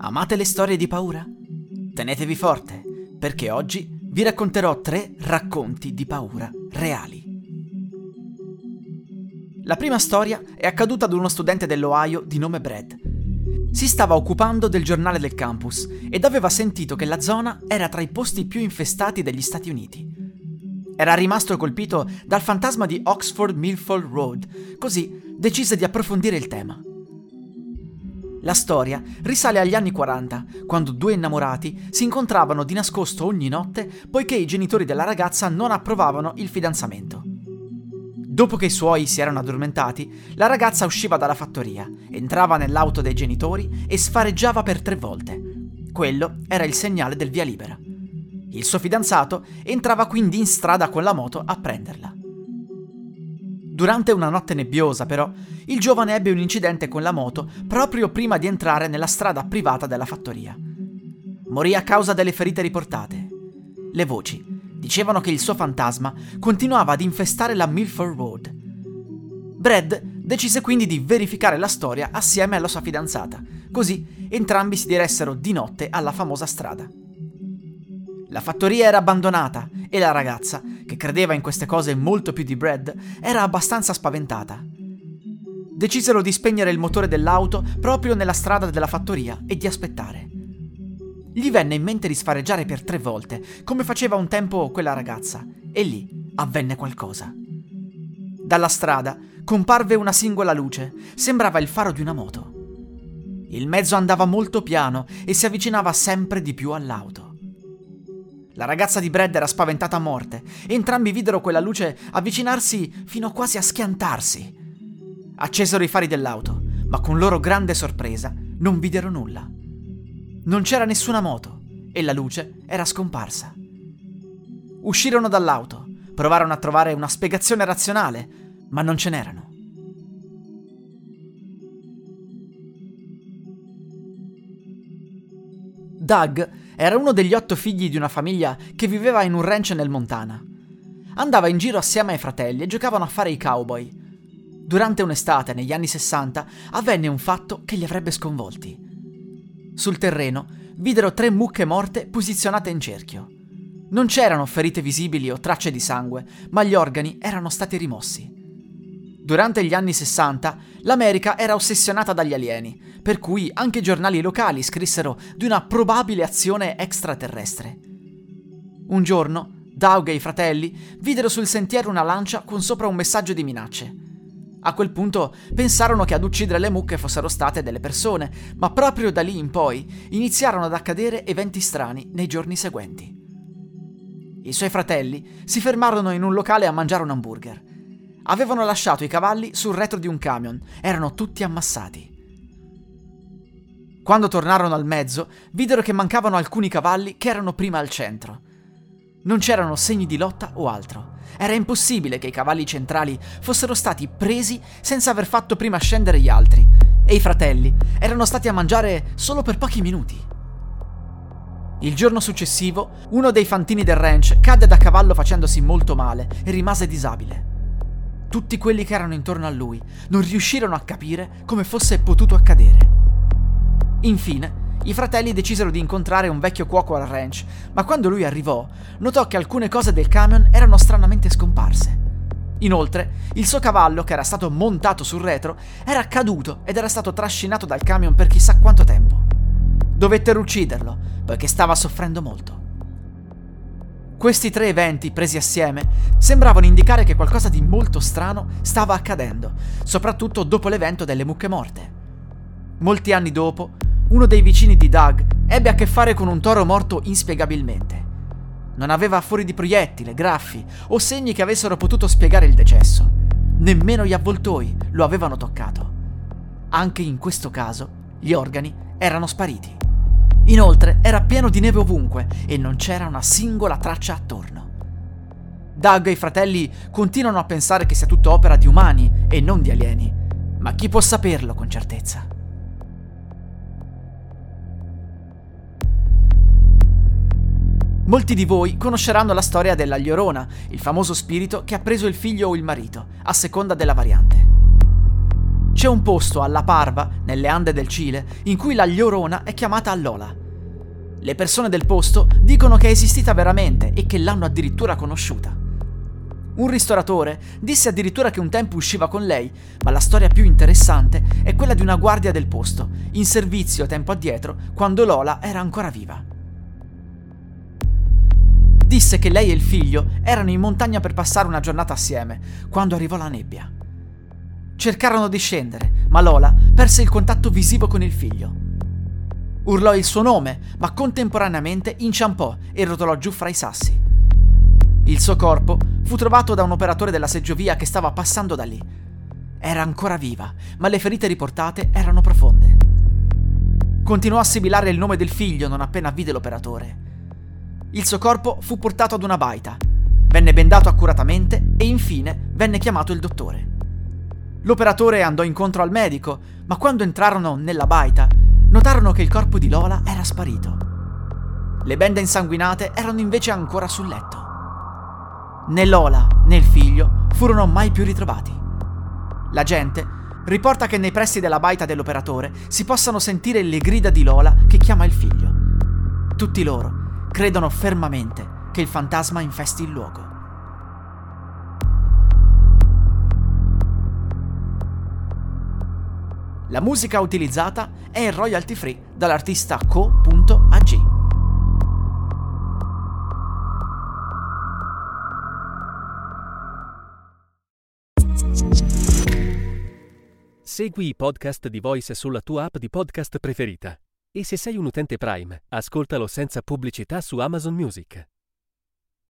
Amate le storie di paura? Tenetevi forte, perché oggi vi racconterò tre racconti di paura reali. La prima storia è accaduta ad uno studente dell'Ohio di nome Brad. Si stava occupando del giornale del campus ed aveva sentito che la zona era tra i posti più infestati degli Stati Uniti. Era rimasto colpito dal fantasma di Oxford Milford Road, così decise di approfondire il tema. La storia risale agli anni 40, quando due innamorati si incontravano di nascosto ogni notte poiché i genitori della ragazza non approvavano il fidanzamento. Dopo che i suoi si erano addormentati, la ragazza usciva dalla fattoria, entrava nell'auto dei genitori e sfareggiava per tre volte. Quello era il segnale del via libera. Il suo fidanzato entrava quindi in strada con la moto a prenderla. Durante una notte nebbiosa, però, il giovane ebbe un incidente con la moto proprio prima di entrare nella strada privata della fattoria. Morì a causa delle ferite riportate. Le voci dicevano che il suo fantasma continuava ad infestare la Milford Road. Brad decise quindi di verificare la storia assieme alla sua fidanzata, così entrambi si diressero di notte alla famosa strada. La fattoria era abbandonata e la ragazza, che credeva in queste cose molto più di Brad, era abbastanza spaventata. Decisero di spegnere il motore dell'auto proprio nella strada della fattoria e di aspettare. Gli venne in mente di sfareggiare per tre volte, come faceva un tempo quella ragazza, e lì avvenne qualcosa. Dalla strada comparve una singola luce, sembrava il faro di una moto. Il mezzo andava molto piano e si avvicinava sempre di più all'auto. La ragazza di Brad era spaventata a morte entrambi videro quella luce avvicinarsi fino quasi a schiantarsi. Accesero i fari dell'auto, ma con loro grande sorpresa non videro nulla. Non c'era nessuna moto e la luce era scomparsa. Uscirono dall'auto, provarono a trovare una spiegazione razionale, ma non ce n'erano. Doug era uno degli otto figli di una famiglia che viveva in un ranch nel Montana. Andava in giro assieme ai fratelli e giocavano a fare i cowboy. Durante un'estate, negli anni 60, avvenne un fatto che li avrebbe sconvolti. Sul terreno videro tre mucche morte posizionate in cerchio. Non c'erano ferite visibili o tracce di sangue, ma gli organi erano stati rimossi. Durante gli anni 60 l'America era ossessionata dagli alieni, per cui anche i giornali locali scrissero di una probabile azione extraterrestre. Un giorno, Doug e i fratelli videro sul sentiero una lancia con sopra un messaggio di minacce. A quel punto pensarono che ad uccidere le mucche fossero state delle persone, ma proprio da lì in poi iniziarono ad accadere eventi strani nei giorni seguenti. I suoi fratelli si fermarono in un locale a mangiare un hamburger avevano lasciato i cavalli sul retro di un camion, erano tutti ammassati. Quando tornarono al mezzo, videro che mancavano alcuni cavalli che erano prima al centro. Non c'erano segni di lotta o altro. Era impossibile che i cavalli centrali fossero stati presi senza aver fatto prima scendere gli altri, e i fratelli erano stati a mangiare solo per pochi minuti. Il giorno successivo, uno dei fantini del ranch cadde da cavallo facendosi molto male e rimase disabile. Tutti quelli che erano intorno a lui non riuscirono a capire come fosse potuto accadere. Infine, i fratelli decisero di incontrare un vecchio cuoco al ranch, ma quando lui arrivò, notò che alcune cose del camion erano stranamente scomparse. Inoltre, il suo cavallo, che era stato montato sul retro, era caduto ed era stato trascinato dal camion per chissà quanto tempo. Dovettero ucciderlo, poiché stava soffrendo molto. Questi tre eventi, presi assieme, sembravano indicare che qualcosa di molto strano stava accadendo, soprattutto dopo l'evento delle mucche morte. Molti anni dopo, uno dei vicini di Doug ebbe a che fare con un toro morto inspiegabilmente. Non aveva fori di proiettile, graffi o segni che avessero potuto spiegare il decesso. Nemmeno gli avvoltoi lo avevano toccato. Anche in questo caso, gli organi erano spariti. Inoltre era pieno di neve ovunque e non c'era una singola traccia attorno. Doug e i fratelli continuano a pensare che sia tutto opera di umani e non di alieni, ma chi può saperlo con certezza? Molti di voi conosceranno la storia della Llorona, il famoso spirito che ha preso il figlio o il marito, a seconda della variante. C'è un posto alla Parva, nelle Ande del Cile, in cui la Llorona è chiamata Lola. Le persone del posto dicono che è esistita veramente e che l'hanno addirittura conosciuta. Un ristoratore disse addirittura che un tempo usciva con lei, ma la storia più interessante è quella di una guardia del posto, in servizio tempo addietro, quando Lola era ancora viva. Disse che lei e il figlio erano in montagna per passare una giornata assieme, quando arrivò la nebbia. Cercarono di scendere, ma Lola perse il contatto visivo con il figlio. Urlò il suo nome, ma contemporaneamente inciampò e rotolò giù fra i sassi. Il suo corpo fu trovato da un operatore della seggiovia che stava passando da lì. Era ancora viva, ma le ferite riportate erano profonde. Continuò a sibilare il nome del figlio non appena vide l'operatore. Il suo corpo fu portato ad una baita, venne bendato accuratamente e infine venne chiamato il dottore. L'operatore andò incontro al medico, ma quando entrarono nella baita, notarono che il corpo di Lola era sparito. Le bende insanguinate erano invece ancora sul letto. Né Lola né il figlio furono mai più ritrovati. La gente riporta che nei pressi della baita dell'operatore si possano sentire le grida di Lola che chiama il figlio. Tutti loro credono fermamente che il fantasma infesti il luogo. La musica utilizzata è royalty free dall'artista co.ag. Segui i podcast di Voice sulla tua app di podcast preferita. E se sei un utente Prime, ascoltalo senza pubblicità su Amazon Music.